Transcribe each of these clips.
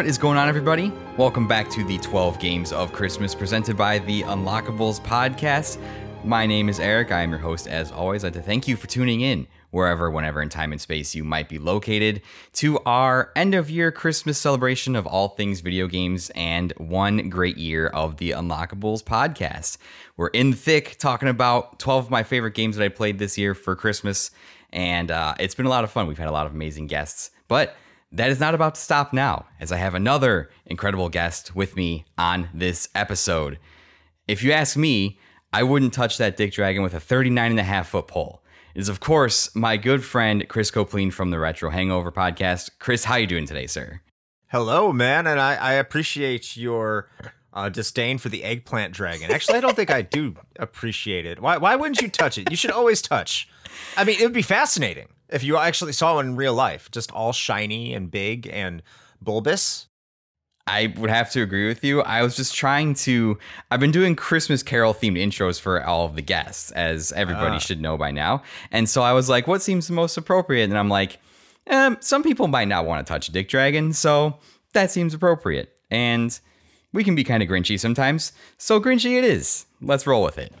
What is going on, everybody? Welcome back to the 12 Games of Christmas presented by the Unlockables podcast. My name is Eric. I am your host, as always. I'd like to thank you for tuning in, wherever, whenever in time and space you might be located, to our end of year Christmas celebration of all things video games and one great year of the Unlockables podcast. We're in thick talking about 12 of my favorite games that I played this year for Christmas, and uh, it's been a lot of fun. We've had a lot of amazing guests, but that is not about to stop now, as I have another incredible guest with me on this episode. If you ask me, I wouldn't touch that Dick Dragon with a 39 and a half foot pole. It is, of course, my good friend Chris Coplien from the Retro Hangover podcast. Chris, how you doing today, sir? Hello, man, and I, I appreciate your uh, disdain for the eggplant dragon. Actually, I don't think I do appreciate it. Why, why wouldn't you touch it? You should always touch. I mean, it would be fascinating if you actually saw one in real life, just all shiny and big and bulbous. I would have to agree with you. I was just trying to. I've been doing Christmas Carol themed intros for all of the guests, as everybody Ah. should know by now. And so I was like, what seems the most appropriate? And I'm like, um, some people might not want to touch a Dick Dragon, so that seems appropriate. And we can be kind of grinchy sometimes. So grinchy it is. Let's roll with it.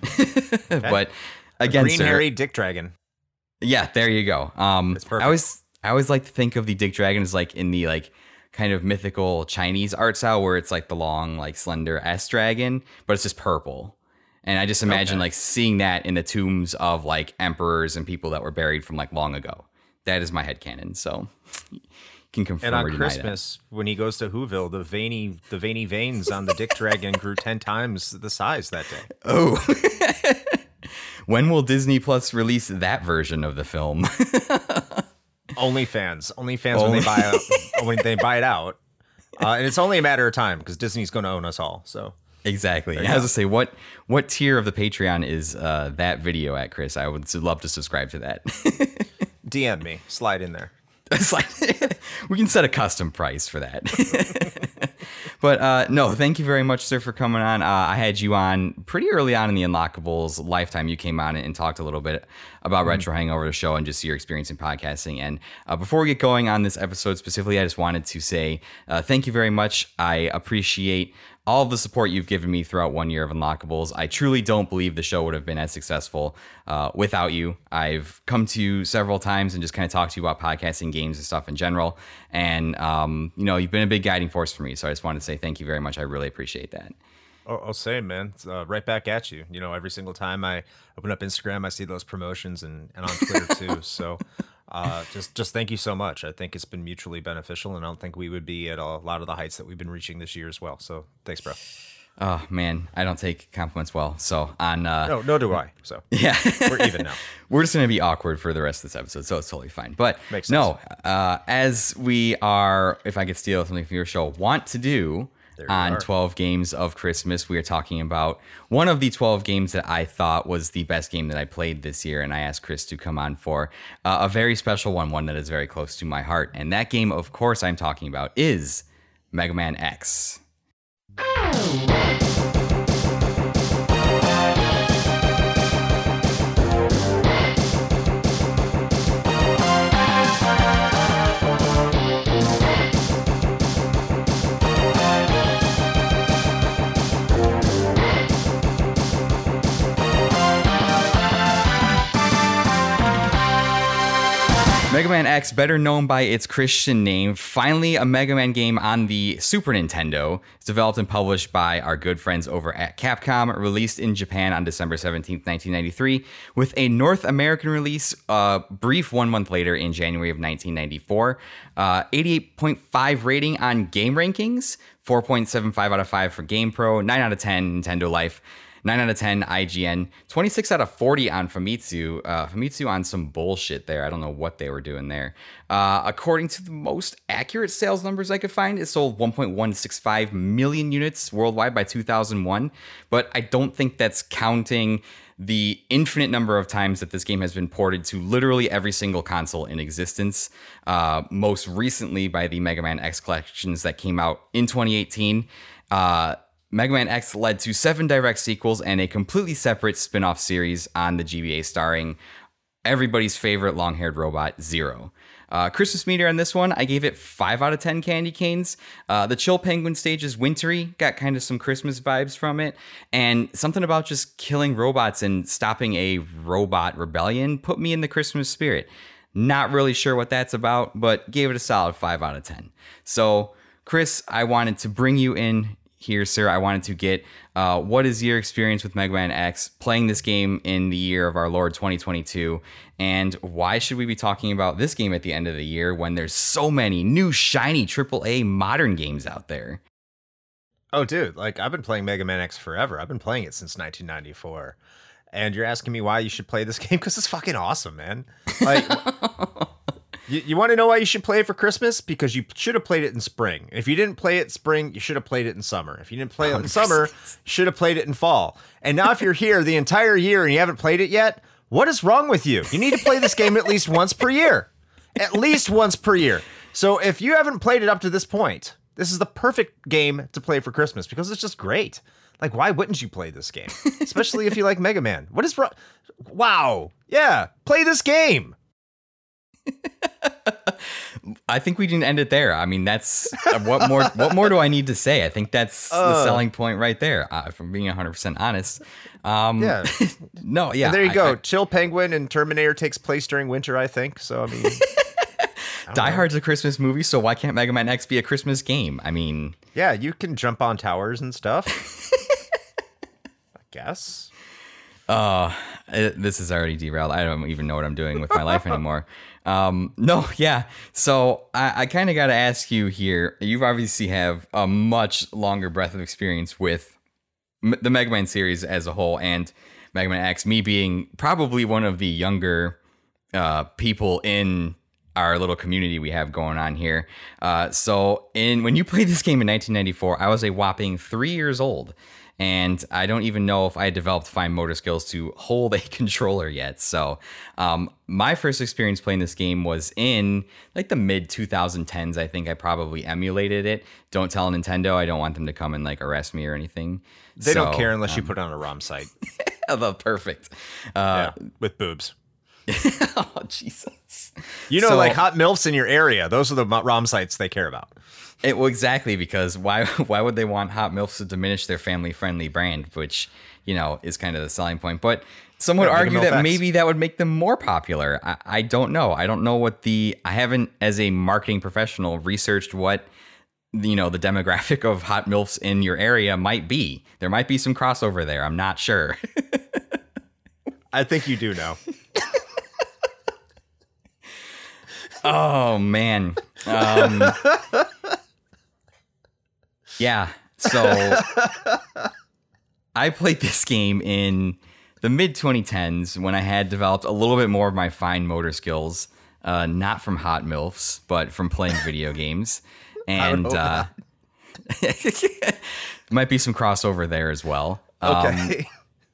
but again, Green sir, hairy dick dragon. Yeah, there you go. Um, It's perfect. I always I always like to think of the Dick Dragon as like in the like kind of mythical Chinese art style where it's like the long like slender S dragon, but it's just purple. And I just imagine Okay. like seeing that in the tombs of like emperors and people that were buried from like long ago. That is my head headcanon. So can confirm And on Christmas, when he goes to Whoville, the veiny the veiny veins on the dick dragon grew ten times the size that day. Oh. when will Disney Plus release that version of the film? Only fans, only fans when Only- they buy out, when they buy it out, uh, and it's only a matter of time because Disney's going to own us all. So Exactly. I was to say, what what tier of the Patreon is uh, that video at, Chris? I would love to subscribe to that. DM me, slide in there. it's like we can set a custom price for that. but uh, no, thank you very much, sir, for coming on. Uh, I had you on pretty early on in the Unlockables lifetime. You came on and talked a little bit about Retro Hangover, the show, and just your experience in podcasting. And uh, before we get going on this episode specifically, I just wanted to say uh, thank you very much. I appreciate all the support you've given me throughout one year of Unlockables. I truly don't believe the show would have been as successful uh, without you. I've come to you several times and just kind of talked to you about podcasting, games, and stuff in general. And, um, you know, you've been a big guiding force for me. So I just wanted to say thank you very much. I really appreciate that. Oh, oh same man. Uh, right back at you. You know, every single time I open up Instagram, I see those promotions and, and on Twitter too. So, uh, just just thank you so much. I think it's been mutually beneficial, and I don't think we would be at a lot of the heights that we've been reaching this year as well. So, thanks, bro. Oh, man. I don't take compliments well. So on. Uh, No, no, do I. So Yeah. we're even now. We're just going to be awkward for the rest of this episode, so it's totally fine. But Makes no, uh, as we are, if I could steal something from your show, want to do on are. 12 games of Christmas, we are talking about one of the 12 games that I thought was the best game that I played this year. And I asked Chris to come on for uh, a very special one, one that is very close to my heart. And that game, of course, I'm talking about is Mega Man X. Mega Man X, better known by its Christian name, finally a Mega Man game on the Super Nintendo. It's developed and published by our good friends over at Capcom, released in Japan on December 17th, 1993, with a North American release uh, brief one month later in January of 1994. Uh, 88.5 rating on Game Rankings, 4.75 out of 5 for GamePro, 9 out of 10 Nintendo Life. 9 out of 10 IGN, 26 out of 40 on Famitsu. Uh, Famitsu on some bullshit there. I don't know what they were doing there. Uh, according to the most accurate sales numbers I could find, it sold 1.165 million units worldwide by 2001. But I don't think that's counting the infinite number of times that this game has been ported to literally every single console in existence. Uh, most recently by the Mega Man X collections that came out in 2018. Uh, Mega Man X led to seven direct sequels and a completely separate spin off series on the GBA starring everybody's favorite long haired robot, Zero. Uh, Christmas meter on this one, I gave it 5 out of 10 candy canes. Uh, the Chill Penguin stage is wintry, got kind of some Christmas vibes from it. And something about just killing robots and stopping a robot rebellion put me in the Christmas spirit. Not really sure what that's about, but gave it a solid 5 out of 10. So, Chris, I wanted to bring you in here, sir. I wanted to get uh, what is your experience with Mega Man X playing this game in the year of our Lord 2022? And why should we be talking about this game at the end of the year when there's so many new, shiny AAA modern games out there? Oh, dude, like I've been playing Mega Man X forever. I've been playing it since 1994. And you're asking me why you should play this game? Because it's fucking awesome, man. Like, You, you want to know why you should play it for Christmas? Because you should have played it in spring. If you didn't play it in spring, you should have played it in summer. If you didn't play it in 100%. summer, should have played it in fall. And now, if you're here the entire year and you haven't played it yet, what is wrong with you? You need to play this game at least once per year. At least once per year. So if you haven't played it up to this point, this is the perfect game to play for Christmas because it's just great. Like, why wouldn't you play this game? Especially if you like Mega Man. What is wrong? Wow. Yeah. Play this game. I think we didn't end it there. I mean, that's uh, what more. what more do I need to say? I think that's uh, the selling point right there. Uh, from being 100 percent honest. Um, yeah. no. Yeah. And there you I, go. I, Chill Penguin and Terminator takes place during winter. I think so. I mean, I Die know. Hard's a Christmas movie, so why can't Mega Man X be a Christmas game? I mean, yeah, you can jump on towers and stuff. I guess. Uh, this is already derailed. I don't even know what I'm doing with my life anymore. Um, no, yeah. So I, I kind of got to ask you here. You obviously have a much longer breadth of experience with m- the Mega Man series as a whole, and Mega Man X. Me being probably one of the younger uh, people in our little community we have going on here. Uh, so in when you played this game in 1994, I was a whopping three years old and I don't even know if I developed fine motor skills to hold a controller yet. So, um, my first experience playing this game was in like the mid 2010s. I think I probably emulated it. Don't tell Nintendo. I don't want them to come and like arrest me or anything. They so, don't care unless um, you put it on a ROM site. the perfect. Uh, yeah, with boobs. oh Jesus! You know, so, like hot milfs in your area. Those are the ROM sites they care about. It, well, exactly because why why would they want hot milfs to diminish their family friendly brand, which you know is kind of the selling point. But some would argue that maybe that would make them more popular. I, I don't know. I don't know what the I haven't as a marketing professional researched what you know the demographic of hot milfs in your area might be. There might be some crossover there. I'm not sure. I think you do know. Oh man. Um, yeah. So I played this game in the mid 2010s when I had developed a little bit more of my fine motor skills, uh, not from hot milfs, but from playing video games, and uh, might be some crossover there as well. Okay. Um,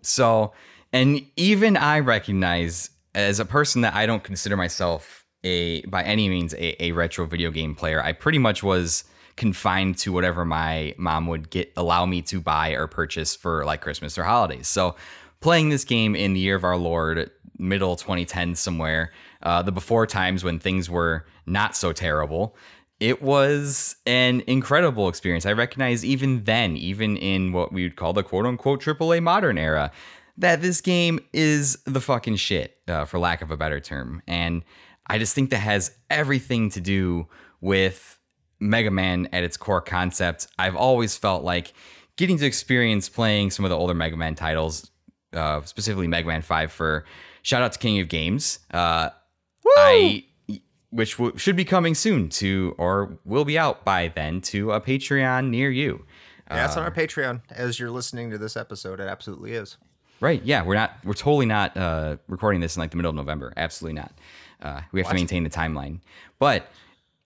so, and even I recognize as a person that I don't consider myself a by any means a, a retro video game player. I pretty much was confined to whatever my mom would get allow me to buy or purchase for like Christmas or holidays. So playing this game in the year of our Lord, middle 2010 somewhere, uh, the before times when things were not so terrible, it was an incredible experience. I recognize even then, even in what we would call the quote unquote AAA modern era, that this game is the fucking shit, uh, for lack of a better term. And I just think that has everything to do with Mega Man at its core concept, I've always felt like getting to experience playing some of the older Mega Man titles, uh, specifically Mega Man 5 for shout out to King of Games. Uh, I which w- should be coming soon to or will be out by then to a Patreon near you. Yeah, it's on our Patreon. As you're listening to this episode, it absolutely is. Right. Yeah, we're not. We're totally not uh, recording this in like the middle of November. Absolutely not. Uh, we have to maintain the timeline. But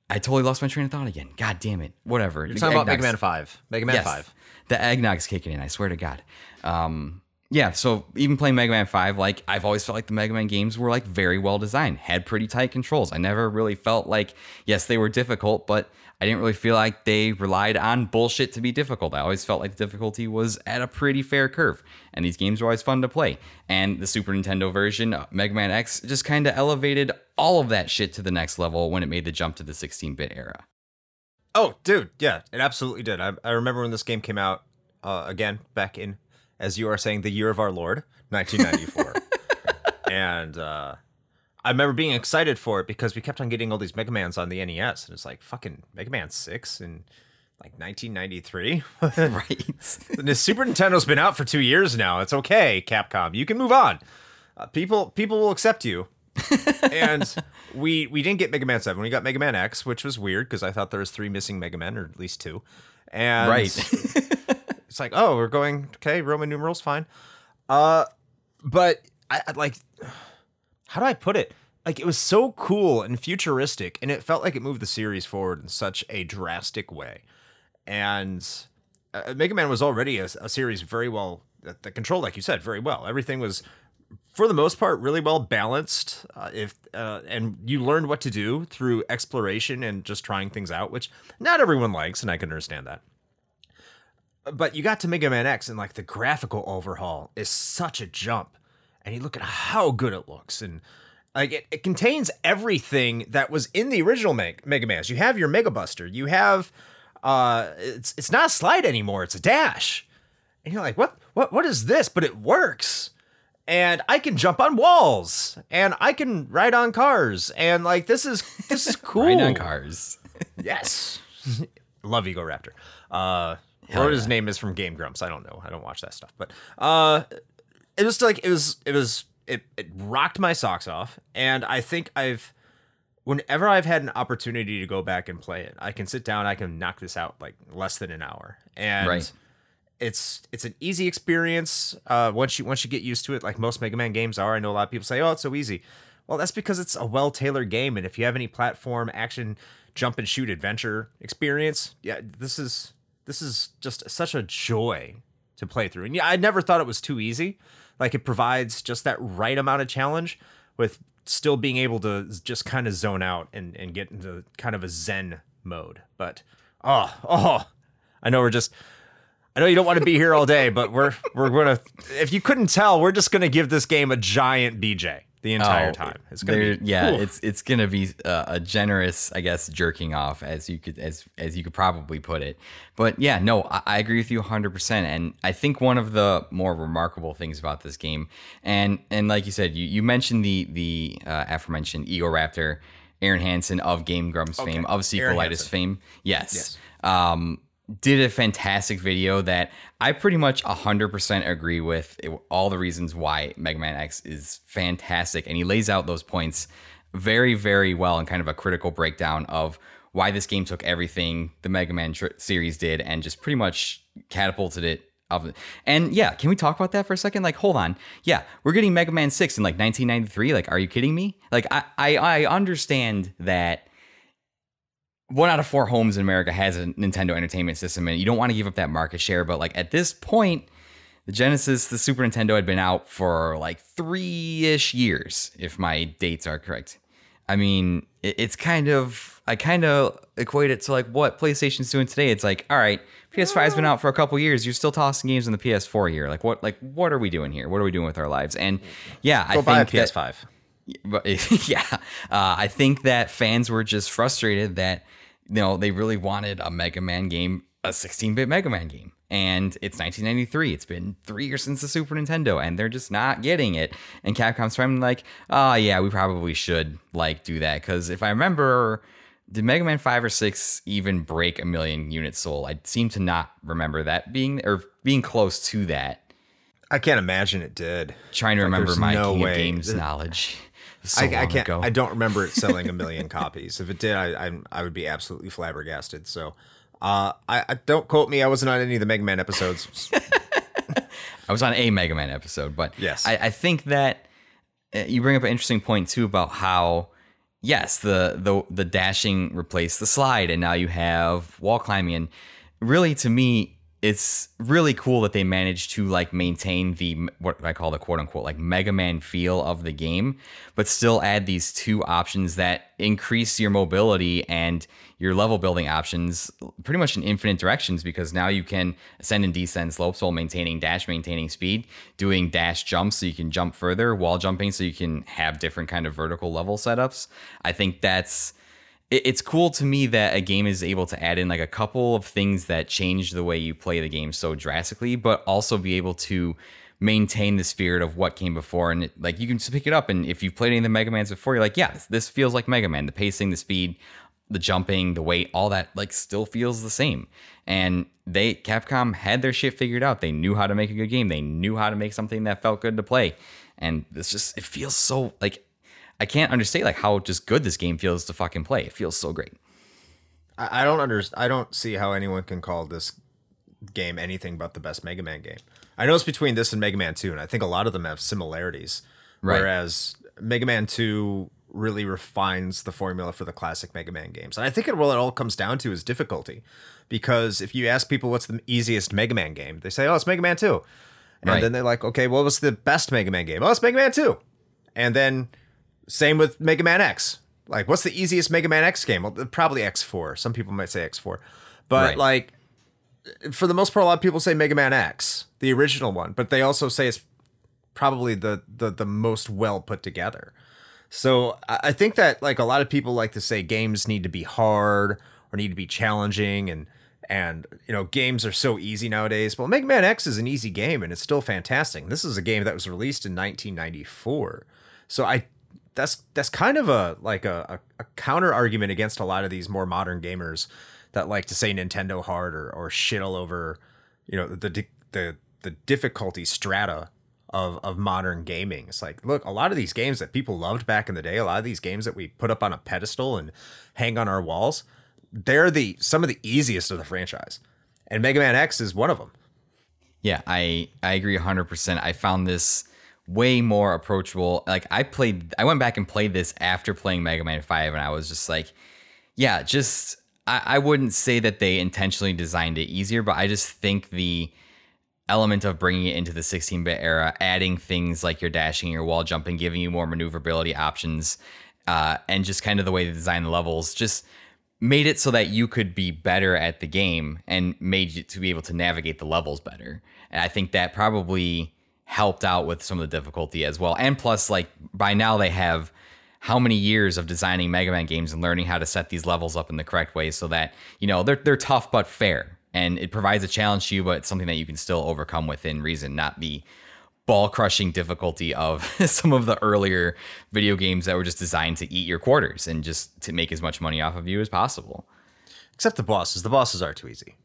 I totally lost my train of thought again. God damn it. Whatever. You're talking about Mega Man Five. Mega Man Yes. Five. The eggnog's kicking in. I swear to God. Um, yeah. So even playing Mega Man Five, like I've always felt like the Mega Man games were like very well designed, had pretty tight controls. I never really felt like yes, they were difficult, but I didn't really feel like they relied on bullshit to be difficult. I always felt like the difficulty was at a pretty fair curve, and these games were always fun to play. And the Super Nintendo version, uh, Mega Man X, just kind of elevated all of that shit to the next level when it made the jump to the 16-bit era. Oh, dude, yeah, it absolutely did. I, I remember when this game came out uh, again back in, as you are saying, the year of our Lord, 1994, and uh, I remember being excited for it because we kept on getting all these Mega Mans on the NES, and it's like fucking Mega Man Six in like 1993. right. the Super Nintendo's been out for two years now. It's okay, Capcom. You can move on. Uh, people people will accept you. and we we didn't get Mega Man Seven. We got Mega Man X, which was weird because I thought there was three missing Mega Men, or at least two. And Right. it's like, oh, we're going okay. Roman numerals, fine. Uh, but I, I like, how do I put it? Like it was so cool and futuristic, and it felt like it moved the series forward in such a drastic way. And uh, Mega Man was already a, a series very well that that controlled, like you said, very well. Everything was, for the most part, really well balanced. Uh, if uh, and you learned what to do through exploration and just trying things out, which not everyone likes, and I can understand that. But you got to Mega Man X, and like the graphical overhaul is such a jump, and you look at how good it looks, and like it, it contains everything that was in the original Meg- Mega Man. You have your Mega Buster, you have uh, it's it's not a slide anymore, it's a dash, and you're like, what what what is this? But it works, and I can jump on walls, and I can ride on cars, and like this is this is cool. Right on cars. Yes. Love Ego Raptor. Uh Hell or his name is from Game Grumps. I don't know. I don't watch that stuff. But uh it was like it was it was it, it rocked my socks off. And I think I've whenever I've had an opportunity to go back and play it, I can sit down, I can knock this out like less than an hour. And Right. it's it's an easy experience uh, once you once you get used to it, like most Mega Man games are. I know a lot of people say, "Oh, it's so easy." Well, that's because it's a well tailored game, and if you have any platform action, jump and shoot adventure experience, yeah, this is this is just such a joy to play through. And yeah, I never thought it was too easy. Like it provides just that right amount of challenge with still being able to just kind of zone out and and get into kind of a zen mode. But oh oh, I know we're just I know you don't want to be here all day, but we're we're gonna. If you couldn't tell, we're just gonna give this game a giant BJ the entire Oh, time. It's gonna be yeah, oof. it's it's gonna be uh, a generous, I guess, jerking off as you could as as you could probably put it. But yeah, no, I, I agree with you 100. percent And I think one of the more remarkable things about this game, and and like you said, you you mentioned the the uh, aforementioned Ego Raptor, Arin Hanson of Game Grumps fame, of Sequelitis fame. Yes. Yes. Um, did a fantastic video that I pretty much 100% agree with it- all the reasons why Mega Man X is fantastic. And he lays out those points very, very well in kind of a critical breakdown of why this game took everything the Mega Man tr- series did and just pretty much catapulted it up. And yeah, can we talk about that for a second? Like, hold on. Yeah, we're getting Mega Man 6 in like 1993. Like, are you kidding me? Like, I, I, I understand that one out of four homes in America has a Nintendo Entertainment System, and you don't want to give up that market share. But like at this point, the Genesis, the Super Nintendo had been out for like three ish years, if my dates are correct. I mean, it's kind of I kind of equate it to like what PlayStation's doing today. It's like, all right, PS5's been out for a couple years. You're still tossing games on the PS4 here. Like what? Like what are we doing here? What are we doing with our lives? And yeah, I go think a PS5. but yeah, uh, I think that fans were just frustrated that you know they really wanted a Mega Man game, a 16-bit Mega Man game, and it's 1993. It's been three years since the Super Nintendo, and they're just not getting it. And Capcom's finally like, oh yeah, we probably should like do that because if I remember. Did Mega Man 5 or 6 even break a million units sold? I seem to not remember that being or being close to that. I can't imagine it did. Trying to Like, remember my no King way. of Games knowledge. So I, I can't. ago. I don't remember it selling a million copies. If it did, I, I I would be absolutely flabbergasted. So, Uh, I, I don't quote me. I wasn't on any of the Mega Man episodes. I was on a Mega Man episode, but Yes. I, I think that uh, you bring up an interesting point too about how yes, the the the dashing replaced the slide, and now you have wall climbing. And really, to me, it's really cool that they managed to like maintain the what I call the quote unquote like Mega Man feel of the game, but still add these two options that increase your mobility and your level building options pretty much in infinite directions because now you can ascend and descend slopes while maintaining dash, maintaining speed, doing dash jumps so you can jump further, wall jumping so you can have different kind of vertical level setups. I think that's it's cool to me that a game is able to add in like a couple of things that change the way you play the game so drastically, but also be able to maintain the spirit of what came before. And it, like you can just pick it up, and if you've played any of the Mega Mans before, you're like, yeah, this- this feels like Mega Man. The pacing, the speed, the jumping, the weight, all that like still feels the same. And they Capcom had their shit figured out. They knew how to make a good game. They knew how to make something that felt good to play. And it's just it feels so like I can't understate like how just good this game feels to fucking play. It feels so great. I, I don't understand. I don't see how anyone can call this game anything but the best Mega Man game. I know it's between this and Mega Man 2, and I think a lot of them have similarities. Right. Whereas Mega Man 2 really refines the formula for the classic Mega Man games. And I think it, what it all comes down to is difficulty. Because if you ask people what's the easiest Mega Man game, they say, oh, it's Mega Man 2. And Right. then they're like, okay, what was the best Mega Man game? Oh, it's Mega Man 2. And then same with Mega Man X. Like, what's the easiest Mega Man X game? Well, probably X4. Some people might say X4. But Right. like, for the most part, a lot of people say Mega Man X, the original one, but they also say it's probably the the, the most well put together. So I think that like a lot of people like to say games need to be hard or need to be challenging and and you know games are so easy nowadays. Well, Mega Man X is an easy game and it's still fantastic. This is a game that was released in 1994. So I that's that's kind of a like a, a, a counter argument against a lot of these more modern gamers that like to say Nintendo hard or, or shit all over you know the the the difficulty strata of of modern gaming. It's like, look, a lot of these games that people loved back in the day, a lot of these games that we put up on a pedestal and hang on our walls, they're the some of the easiest of the franchise. And Mega Man X is one of them. Yeah, I I agree 100%. I found this way more approachable. Like I played I went back and played this after playing Mega Man 5 and I was just like yeah, just I, I wouldn't say that they intentionally designed it easier, but I just think the element of bringing it into the 16-bit era, adding things like your dashing, your wall jumping, giving you more maneuverability options, uh, and just kind of the way they design the levels, just made it so that you could be better at the game and made you to be able to navigate the levels better. And I think that probably helped out with some of the difficulty as well. And plus, like by now they have how many years of designing Mega Man games and learning how to set these levels up in the correct way so that, you know, they're they're tough but fair. And it provides a challenge to you, but it's something that you can still overcome within reason, not the ball crushing difficulty of some of the earlier video games that were just designed to eat your quarters and just to make as much money off of you as possible. Except the bosses. The bosses are too easy.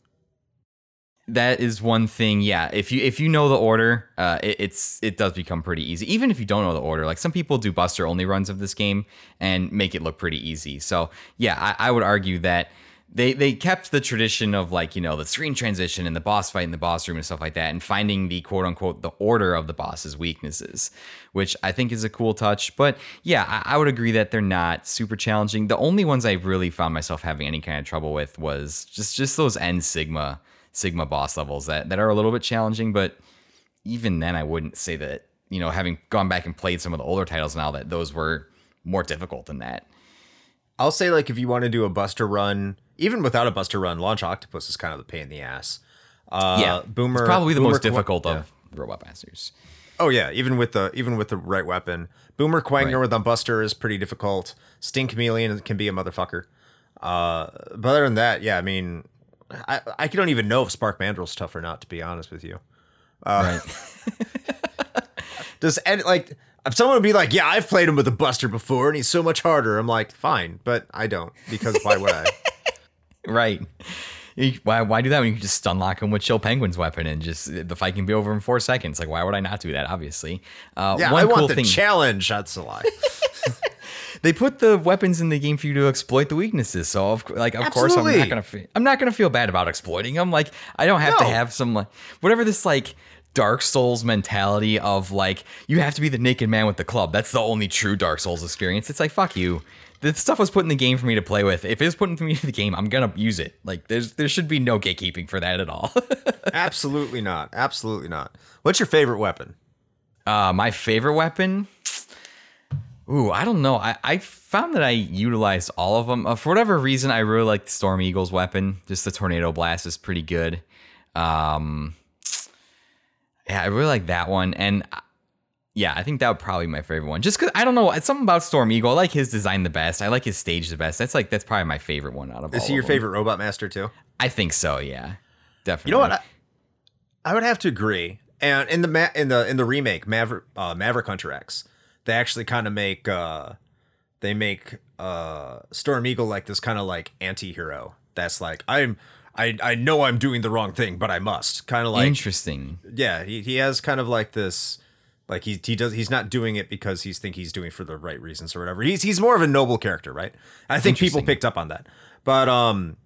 That is one thing. Yeah, if you if you know the order, uh, it, it's it does become pretty easy. Even if you don't know the order, like some people do Buster only runs of this game and make it look pretty easy. So yeah, I, I would argue that they they kept the tradition of like you know the screen transition and the boss fight in the boss room and stuff like that, and finding the quote unquote the order of the boss's weaknesses, which I think is a cool touch. But yeah, I, I would agree that they're not super challenging. The only ones I really found myself having any kind of trouble with was just just those end Sigma Sigma boss levels that that are a little bit challenging, but even then I wouldn't say that, you know, having gone back and played some of the older titles now that those were more difficult than that. I'll say like if you want to do a Buster run, even without a Buster run, Launch Octopus is kind of a pain in the ass. Uh, yeah. Boomer It's probably the Boomer most Qu- difficult yeah. of Robot Masters. Oh yeah, even with the even with the right weapon, Boomer Kuwanger Right. with a Buster is pretty difficult. Sting Chameleon can be a motherfucker. Uh, but other than that, yeah, I mean, I I don't even know if Spark Mandrill's tough or not. To be honest with you, right. does and like if someone would be like, yeah, I've played him with a Buster before, and he's so much harder. I'm like, fine, but I don't because why would I? right. Why, why do that when you can just stun lock him with Chill Penguin's weapon and just the fight can be over in four seconds? Like, why would I not do that? Obviously, uh, Yeah, one I want cool the thing. challenge. That's a lie. they put the weapons in the game for you to exploit the weaknesses. So of like of course I'm not gonna fe- I'm not gonna feel bad about exploiting them. Like I don't have to have some like whatever this like Dark Souls mentality of like you have to be the naked man with the club. That's the only true Dark Souls experience. It's like fuck you. This stuff was put in the game for me to play with. If it's was put into me in the game, I'm gonna use it. Like there's there should be no gatekeeping for that at all. Absolutely not. Absolutely not. What's your favorite weapon? Uh, my favorite weapon. Ooh, I don't know. I, I found that I utilized all of them. Uh, for whatever reason, I really like the Storm Eagle's weapon. Just the Tornado Blast is pretty good. Um, yeah, I really like that one. And uh, yeah, I think that would probably be my favorite one. Just because I don't know, it's something about Storm Eagle. I like his design the best. I like his stage the best. That's like that's probably my favorite one out of Is all he your favorite robot master too? I think so. Yeah, definitely. You know what? I, I would have to agree. And in the ma- in the in the remake Maverick uh, Maverick Hunter X, they actually kind of make uh, they make uh, Storm Eagle like this kind of like anti-hero that's like I'm I I know I'm doing the wrong thing, but I must. Kind of like Interesting. yeah, he, he has kind of like this like he he does he's not doing it because he's think he's doing it for the right reasons or whatever. He's he's more of a noble character, right? I think people picked up on that. But um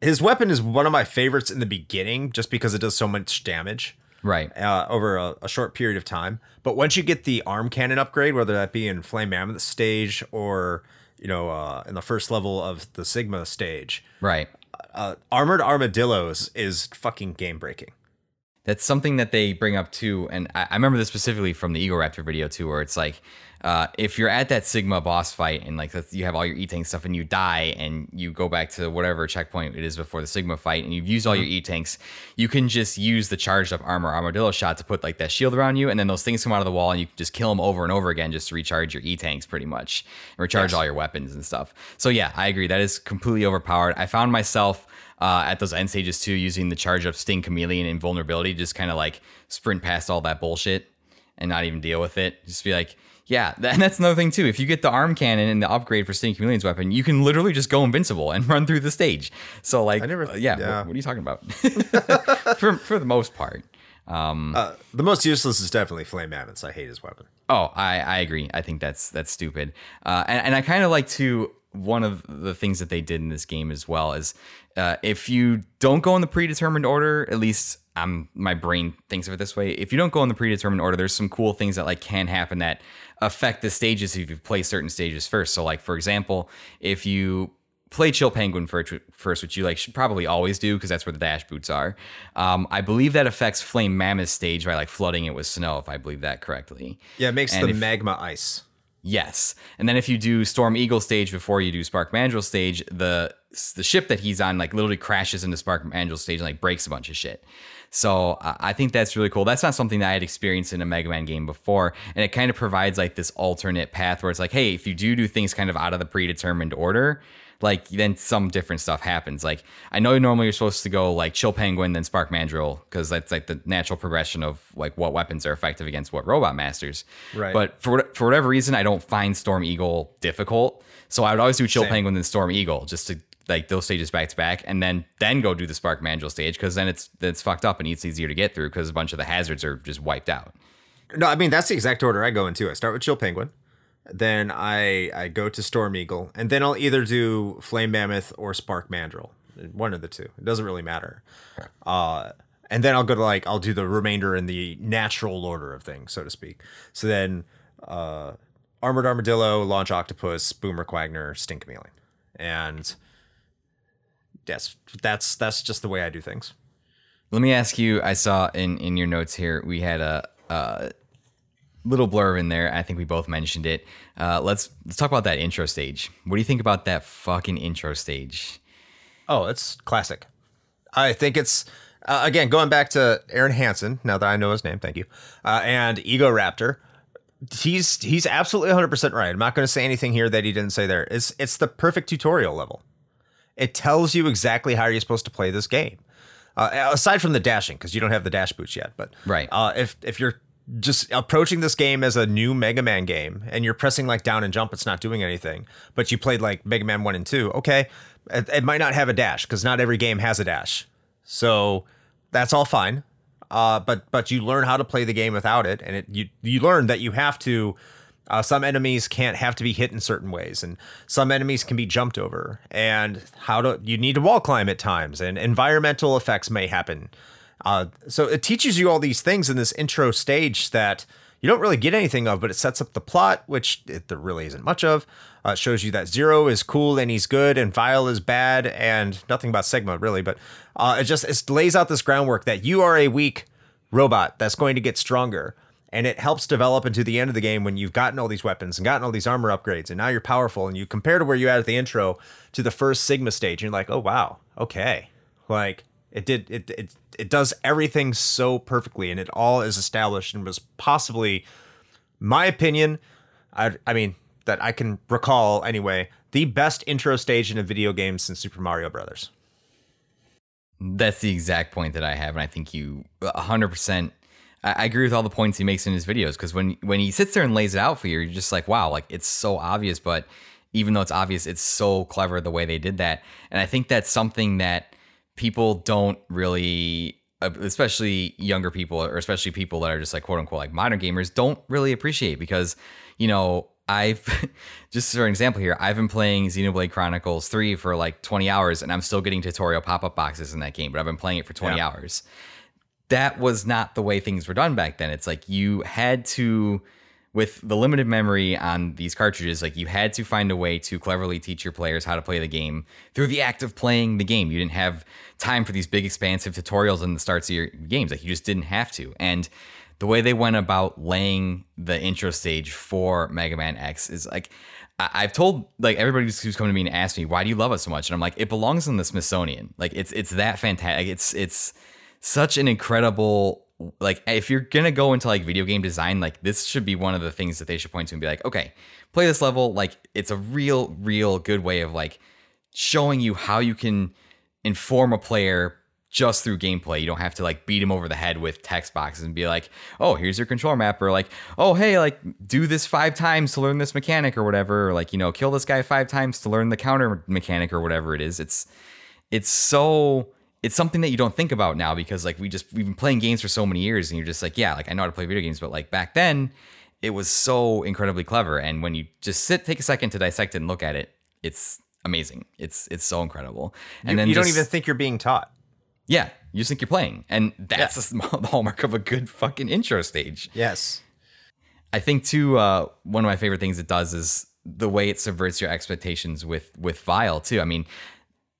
his weapon is one of my favorites in the beginning just because it does so much damage Right. uh, over a, a short period of time. But once you get the arm cannon upgrade, whether that be in Flame Mammoth stage or you know uh, in the first level of the Sigma stage, Right. uh, armored armadillos is fucking game breaking. That's something that they bring up too, and I, I remember this specifically from the Ego Raptor video too, where it's like, uh, if you're at that Sigma boss fight and like you have all your E tank stuff and you die and you go back to whatever checkpoint it is before the Sigma fight and you've used all your E tanks, you can just use the charged up armor armadillo shot to put like that shield around you, and then those things come out of the wall and you can just kill them over and over again just to recharge your E tanks pretty much and recharge all your weapons and stuff. So yeah, I agree. That is completely overpowered. I found myself uh, at those end stages too, using the charge up Sting Chameleon and Vulnerability, just kind of like sprint past all that bullshit and not even deal with it. Just be like, yeah, and that's another thing too. If you get the arm cannon and the upgrade for Sting Chameleon's weapon, you can literally just go invincible and run through the stage. So like, I never- uh, yeah, yeah. What, what are you talking about? for for the most part. Uh, the most useless is definitely Flame Mammoths. I hate his weapon. Oh, I, I agree. I think that's that's stupid. Uh, and, and I kind of like to one of the things that they did in this game as well is uh, if you don't go in the predetermined order, at least I'm my brain thinks of it this way. If you don't go in the predetermined order, there's some cool things that like can happen that affect the stages if you play certain stages first. So like for example, if you play Chill Penguin first, which you like should probably always do because that's where the dash boots are. Um, I believe that affects Flame Mammoth stage by like flooding it with snow, if I believe that correctly. Yeah, it makes And the if- magma ice. Yes, and then if you do Storm Eagle stage before you do Spark Mandrill stage, the the ship that he's on like literally crashes into Spark Mandrill stage and like breaks a bunch of shit. So uh, I think that's really cool. That's not something that I had experienced in a Mega Man game before, and it kind of provides like this alternate path where it's like, hey, if you do do things kind of out of the predetermined order, like then some different stuff happens. Like I know normally you're supposed to go like Chill Penguin then Spark Mandrill because that's like the natural progression of like what weapons are effective against what robot masters. Right. But for for whatever reason, I don't find Storm Eagle difficult. So I would always do Chill Same. Penguin then Storm Eagle just to like those stages back to back, and then then go do the Spark Mandrill stage because then it's it's fucked up and it's easier to get through because a bunch of the hazards are just wiped out. No, I mean that's the exact order I go into. I start with Chill Penguin, then I I go to Storm Eagle, and then I'll either do Flame Mammoth or Spark Mandrill. One of the two. It doesn't really matter. Uh, and then I'll go to like I'll do the remainder in the natural order of things, so to speak. So then, uh, Armored Armadillo, Launch Octopus, Boomer Kuwanger, Sting Chameleon, and yes, that's that's just the way I do things. Let me ask you. I saw in in your notes here we had a. a Little blurb in there. I think we both mentioned it. Uh, let's let's talk about that intro stage. What do you think about that fucking intro stage? Oh, it's classic. I think it's uh, again going back to Arin Hanson. Now that I know his name, thank you. Uh, and Ego Raptor. He's he's absolutely 100 percent right. I'm not going to say anything here that he didn't say there. It's it's the perfect tutorial level. It tells you exactly how you're supposed to play this game. Uh, aside from the dashing, because you don't have the dash boots yet. But Right. uh, if if you're just approaching this game as a new Mega Man game and you're pressing like down and jump, it's not doing anything. But you played like Mega Man one and two, okay, it, it might not have a dash because not every game has a dash. So that's all fine. Uh, but but you learn how to play the game without it, and it you you learn that you have to Uh, some enemies can't have to be hit in certain ways, and some enemies can be jumped over. And how to you need to wall climb at times, and environmental effects may happen. Uh, so it teaches you all these things in this intro stage that you don't really get anything of, but it sets up the plot, which it, there really isn't much of. Uh, shows you that Zero is cool and he's good, and Vile is bad, and nothing about Sigma really. But uh, it just it lays out this groundwork that you are a weak robot that's going to get stronger and it helps develop into the end of the game when you've gotten all these weapons and gotten all these armor upgrades and now you're powerful and you compare to where you had at the intro to the first sigma stage and you're like oh wow okay like it did it it, it does everything so perfectly and it all is established and was possibly my opinion i i mean that i can recall anyway the best intro stage in a video game since super mario brothers that's the exact point that i have and i think you 100% I, agree with all the points he makes in his videos because when when he sits there and lays it out for you, you're just like, wow, like it's so obvious. But even though it's obvious, it's so clever the way they did that. And I think that's something that people don't really uh, especially younger people or especially people that are just like quote unquote like modern gamers don't really appreciate because you know I've just for an example here, I've been playing Xenoblade Chronicles 3 for like 20 hours and I'm still getting tutorial pop-up boxes in that game, but I've been playing it for 20 yeah. hours that was not the way things were done back then. It's like you had to, with the limited memory on these cartridges, like you had to find a way to cleverly teach your players how to play the game through the act of playing the game. You didn't have time for these big, expansive tutorials in the starts of your games. Like you just didn't have to. And the way they went about laying the intro stage for Mega Man X is like, I've told like everybody who's come to me and asked me, why do you love it so much? And I'm like, it belongs in the Smithsonian. Like it's it's that fantastic. It's it's such an incredible like if you're gonna go into like video game design like this should be one of the things that they should point to and be like okay play this level. Like it's a real real good way of like showing you how you can inform a player just through gameplay. You don't have to like beat him over the head with text boxes and be like oh here's your controller map or like oh hey like do this five times to learn this mechanic or whatever or like you know kill this guy five times to learn the counter mechanic or whatever it is. It's it's so it's something that you don't think about now because like we just we've been playing games for so many years and you're just like yeah like I know how to play video games but like back then it was so incredibly clever. And when you just sit take a second to dissect it and look at it it's amazing. It's it's so incredible. And you, then you just, don't even think you're being taught. Yeah you just think you're playing. And that's yeah. the hallmark of a good fucking intro stage. Yes. I think too uh, one of my favorite things it does is the way it subverts your expectations with with Vile too. I mean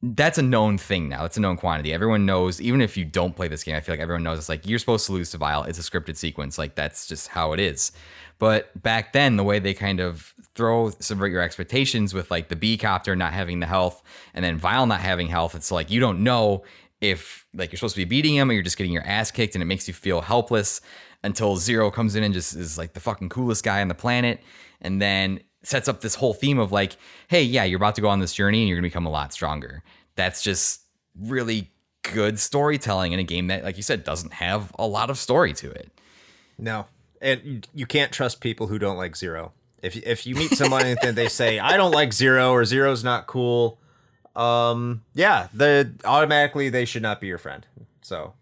that's a known thing now. It's a known quantity. Everyone knows, even if you don't play this game, I feel like everyone knows it's like you're supposed to lose to Vile. It's a scripted sequence. Like that's just how it is. But back then, the way they kind of throw subvert your expectations with like the B copter not having the health and then Vile not having health, it's like you don't know if like you're supposed to be beating him or you're just getting your ass kicked and it makes you feel helpless until Zero comes in and just is like the fucking coolest guy on the planet. And then sets up this whole theme of like, hey, yeah, you're about to go on this journey and you're gonna become a lot stronger. That's just really good storytelling in a game that, like you said, doesn't have a lot of story to it. No, and you can't trust people who don't like Zero. If if you meet someone and they say I don't like Zero or Zero's not cool, um, yeah, the automatically they should not be your friend. So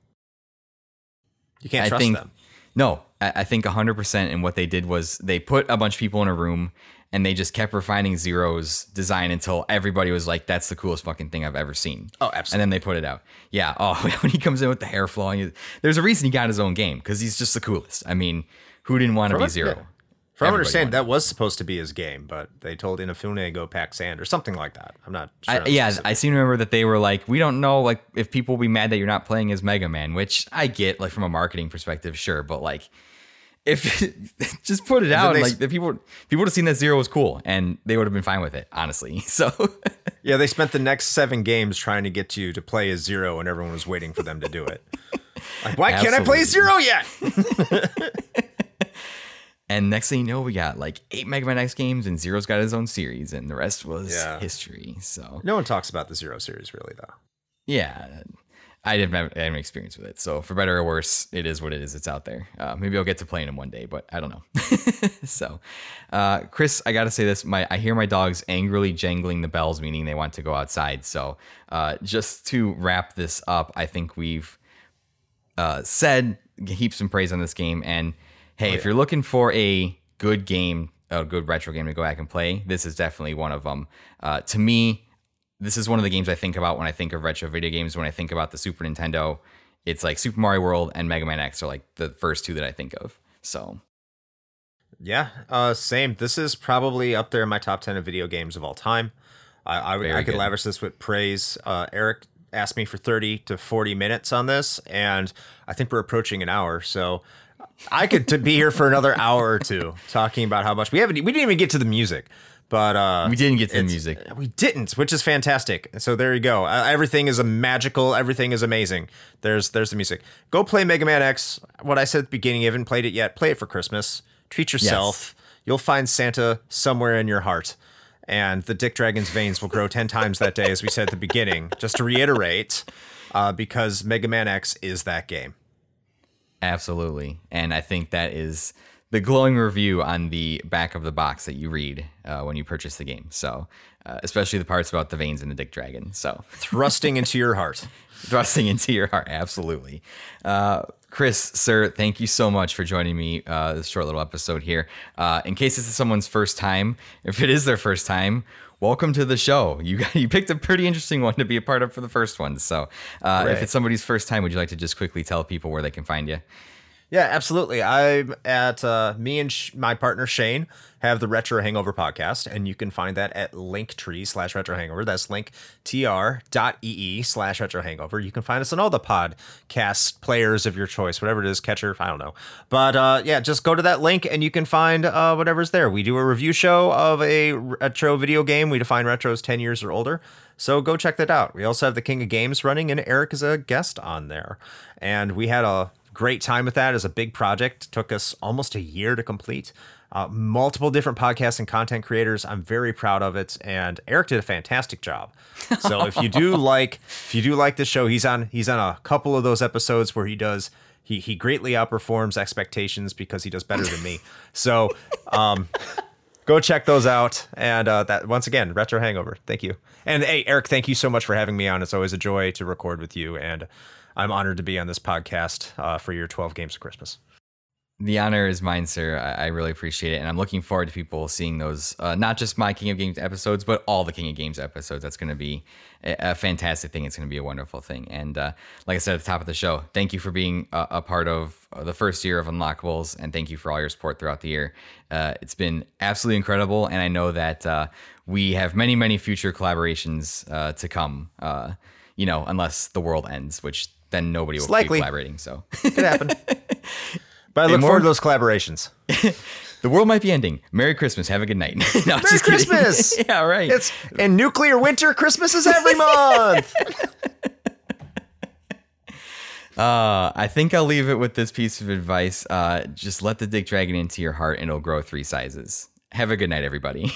you can't trust think, them. No, I think 100% and what they did was they put a bunch of people in a room and they just kept refining Zero's design until everybody was like, "That's the coolest fucking thing I've ever seen." Oh, absolutely. And then they put it out. Yeah. Oh, when he comes in with the hair flowing, there's a reason he got his own game because he's just the coolest. I mean, who didn't want to be Zero? Yeah. From what I understand, that was supposed to be his game, but they told Inafune go pack sand or something like that. I'm not sure. I, yeah, I seem to remember that they were like, we don't know, like if people will be mad that you're not playing as Mega Man, which I get, like from a marketing perspective, sure, but like if just put it out like the people people would have seen that zero was cool and they would have been fine with it honestly so. Yeah they spent the next seven games trying to get you to play as zero and everyone was waiting for them to do it. Like why Absolutely. can't i play zero yet? And next thing you know we got like eight mega man x games and zero's got his own series and the rest was yeah. history so. No one talks about the zero series really though. Yeah I didn't have any experience with it. So for better or worse, it is what it is. It's out there. Uh, maybe I'll get to playing them one day, but I don't know. so, uh, Chris, I gotta say this: my I hear my dogs angrily jangling the bells, meaning they want to go outside. So, uh, just to wrap this up, I think we've uh, said heaps some praise on this game. And hey, oh, yeah. if you're looking for a good game a good retro game to go back and play, this is definitely one of them. Uh, to me, this is one of the games I think about when I think of retro video games. When I think about the Super Nintendo, it's like Super Mario World and Mega Man X are like the first two that I think of. So, yeah, uh, same. This is probably up there in my top ten of video games of all time. I I, would, I could good. lavish this with praise. Uh, Eric asked me for thirty to forty minutes on this, and I think we're approaching an hour. So I could to be here for another hour or two talking about how much we haven't. We didn't even get to the music. But uh, we didn't get to the music. We didn't, which is fantastic. So there you go. Uh, everything is a magical. Everything is amazing. There's there's the music. Go play Mega Man X. What I said at the beginning. You haven't played it yet. Play it for Christmas. Treat yourself. Yes. You'll find Santa somewhere in your heart, and the Dick Dragon's veins will grow ten times that day, as we said at the beginning. Just to reiterate, uh, because Mega Man X is that game. Absolutely, and I think that is the glowing review on the back of the box that you read uh, when you purchase the game. So, uh, especially the parts about the veins and the dick dragon. So, thrusting into your heart. thrusting into your heart. Absolutely. Uh, Chris, sir, thank you so much for joining me uh, this short little episode here. Uh, in case this is someone's first time, if it is their first time, welcome to the show. You got, you picked a pretty interesting one to be a part of for the first one. So, uh, right. if it's somebody's first time, would you like to just quickly tell people where they can find you? Yeah, absolutely. I'm at uh, me and sh- my partner Shane have the Retro Hangover podcast, and you can find that at linktree slash retro hangover. That's linktr.ee slash retro hangover. You can find us on all the podcast players of your choice, whatever it is, catcher, I don't know. But uh, yeah, just go to that link and you can find uh, whatever's there. We do a review show of a retro video game. We define retro as 10 years or older. So go check that out. We also have the King of Games running, and Eric is a guest on there. And we had a great time with that as a big project. Took us almost a year to complete. Uh, multiple different podcasts and content creators. I'm very proud of it, and Eric did a fantastic job. So if you do like, if you do like the show, he's on he's on a couple of those episodes where he does he he greatly outperforms expectations because he does better than me. So um, go check those out. And uh, that once again, retro hangover. Thank you. And hey, Eric, thank you so much for having me on. It's always a joy to record with you and. I'm honored to be on this podcast uh, for your 12 games of Christmas. The honor is mine, sir. I, really appreciate it, and I'm looking forward to people seeing those. Uh, not just my King of Games episodes, but all the King of Games episodes. That's going to be a, fantastic thing. It's going to be a wonderful thing. And uh, like I said at the top of the show, thank you for being a, a, part of the first year of Unlockables, and thank you for all your support throughout the year. Uh, it's been absolutely incredible, and I know that uh, we have many, many future collaborations uh, to come. you know, unless the world ends, which then nobody will likely. be collaborating. So could happen. But I look forward to those collaborations. the world might be ending. Merry Christmas. Have a good night. no, Merry Christmas. yeah, right. It's and nuclear winter. Christmas is every month. Uh, I think I'll leave it with this piece of advice. Uh, just let the dick dragon into your heart and it'll grow three sizes. Have a good night, everybody.